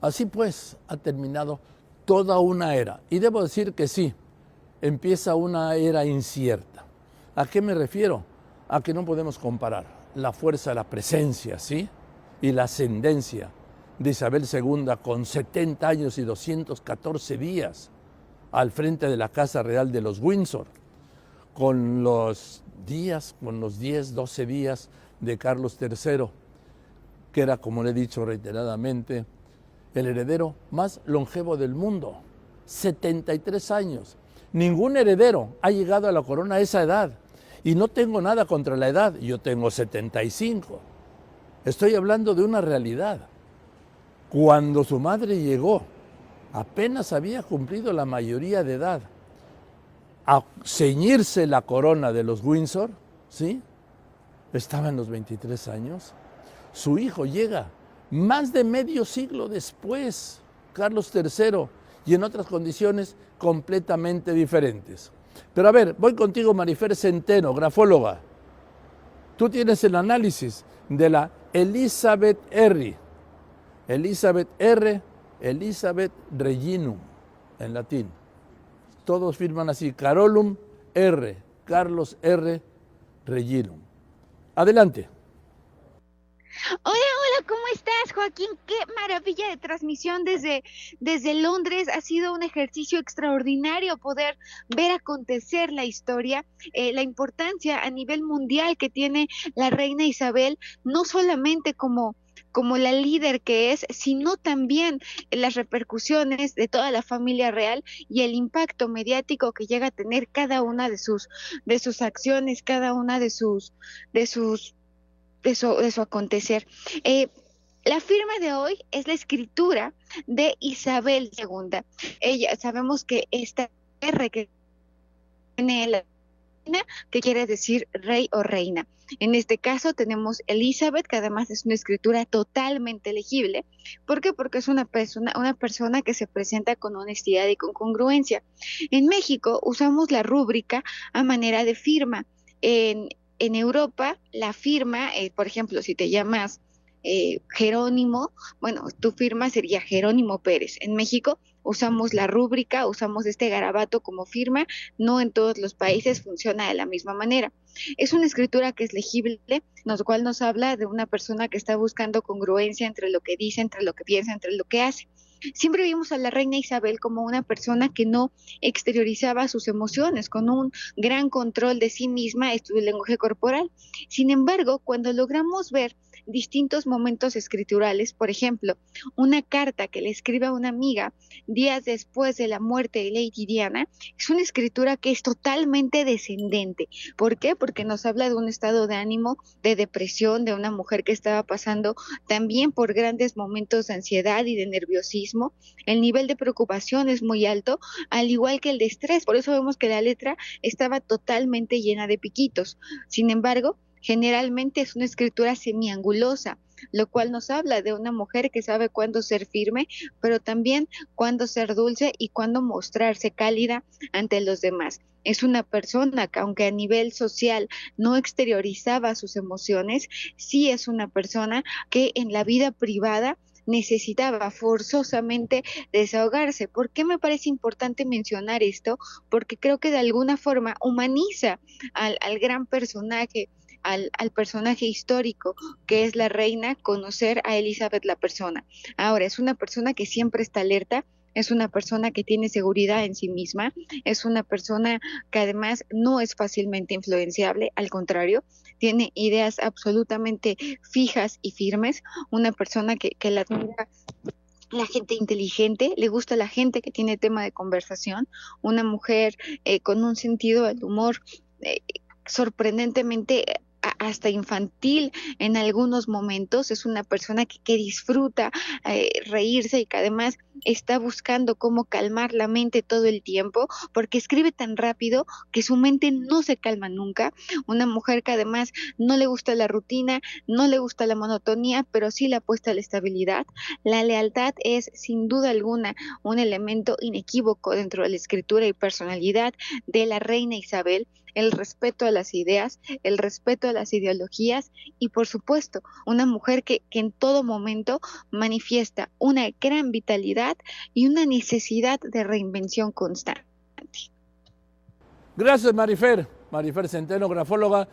Así pues, ha terminado toda una era. Y debo decir que sí, empieza una era incierta. ¿A qué me refiero? A que no podemos comparar la fuerza, la presencia, ¿sí? Y la ascendencia de Isabel II con 70 años y 214 días al frente de la Casa Real de los Windsor, con los días, con los 10, 12 días de Carlos III, que era, como le he dicho reiteradamente, el heredero más longevo del mundo, 73 años. Ningún heredero ha llegado a la corona a esa edad. Y no tengo nada contra la edad, yo tengo 75. Estoy hablando de una realidad. Cuando su madre llegó, apenas había cumplido la mayoría de edad. A ceñirse la corona de los Windsor, ¿sí? Estaba en los 23 años. Su hijo llega más de medio siglo después, Carlos III, y en otras condiciones completamente diferentes. Pero a ver, voy contigo, Marifer Centeno, grafóloga. Tú tienes el análisis de la Elizabeth R. Elizabeth R. Elizabeth Reginum, en latín. Todos firman así, Carolum R. Carlos R. Reginum. Adelante. Hola, ¿cómo estás, Joaquín? Qué maravilla de transmisión desde, desde Londres. Ha sido un ejercicio extraordinario poder ver acontecer la historia, eh, la importancia a nivel mundial que tiene la reina Isabel, no solamente como como la líder que es, sino también las repercusiones de toda la familia real y el impacto mediático que llega a tener cada una de sus de sus acciones, cada una de sus de sus de su, acontecer. Eh, la firma de hoy es la escritura de Isabel II. Ella, sabemos que esta R que tiene la que quiere decir rey o reina. En este caso tenemos Elizabeth, que además es una escritura totalmente legible. ¿Por qué? Porque es una persona, que se presenta con honestidad y con congruencia. En México usamos la rúbrica a manera de firma. En, en Europa, la firma, eh, por ejemplo, si te llamas eh, Jerónimo, bueno, tu firma sería Jerónimo Pérez. En México usamos la rúbrica, usamos este garabato como firma, no en todos los países funciona de la misma manera. Es una escritura que es legible, lo cual nos habla de una persona que está buscando congruencia entre lo que dice, entre lo que piensa, entre lo que hace. Siempre vimos a la reina Isabel como una persona que no exteriorizaba sus emociones, con un gran control de sí misma, esto el lenguaje corporal. Sin embargo, cuando logramos ver distintos momentos escriturales, por ejemplo, una carta que le escribe a una amiga días después de la muerte de Lady Diana, es una escritura que es totalmente descendente. ¿Por qué? Porque nos habla de un estado de ánimo, de depresión, de una mujer que estaba pasando también por grandes momentos de ansiedad y de nerviosismo. El nivel de preocupación es muy alto, al igual que el de estrés. Por eso vemos que la letra estaba totalmente llena de piquitos. Sin embargo, Generalmente es una escritura semiangulosa, lo cual nos habla de una mujer que sabe cuándo ser firme, pero también cuándo ser dulce y cuándo mostrarse cálida ante los demás. Es una persona que aunque a nivel social no exteriorizaba sus emociones, sí es una persona que en la vida privada necesitaba forzosamente desahogarse. ¿Por qué me parece importante mencionar esto? Porque creo que de alguna forma humaniza al, al gran personaje al, personaje histórico que es la reina, conocer a Elizabeth la persona. Ahora, es una persona que siempre está alerta, es una persona que tiene seguridad en sí misma, es una persona que además no es fácilmente influenciable, al contrario, tiene ideas absolutamente fijas y firmes, una persona que, que la admira la gente inteligente, le gusta la gente que tiene tema de conversación, una mujer eh, con un sentido del humor eh, sorprendentemente hasta infantil en algunos momentos, es una persona que, disfruta eh, reírse y que además está buscando cómo calmar la mente todo el tiempo, porque escribe tan rápido que su mente no se calma nunca. Una mujer que además no le gusta la rutina, no le gusta la monotonía, pero sí le apuesta a la estabilidad. La lealtad es sin duda alguna un elemento inequívoco dentro de la escritura y personalidad de la reina Isabel el respeto a las ideas, el respeto a las ideologías y por supuesto una mujer que, que en todo momento manifiesta una gran vitalidad y una necesidad de reinvención constante. Gracias Marifer, Marifer Centeno, grafóloga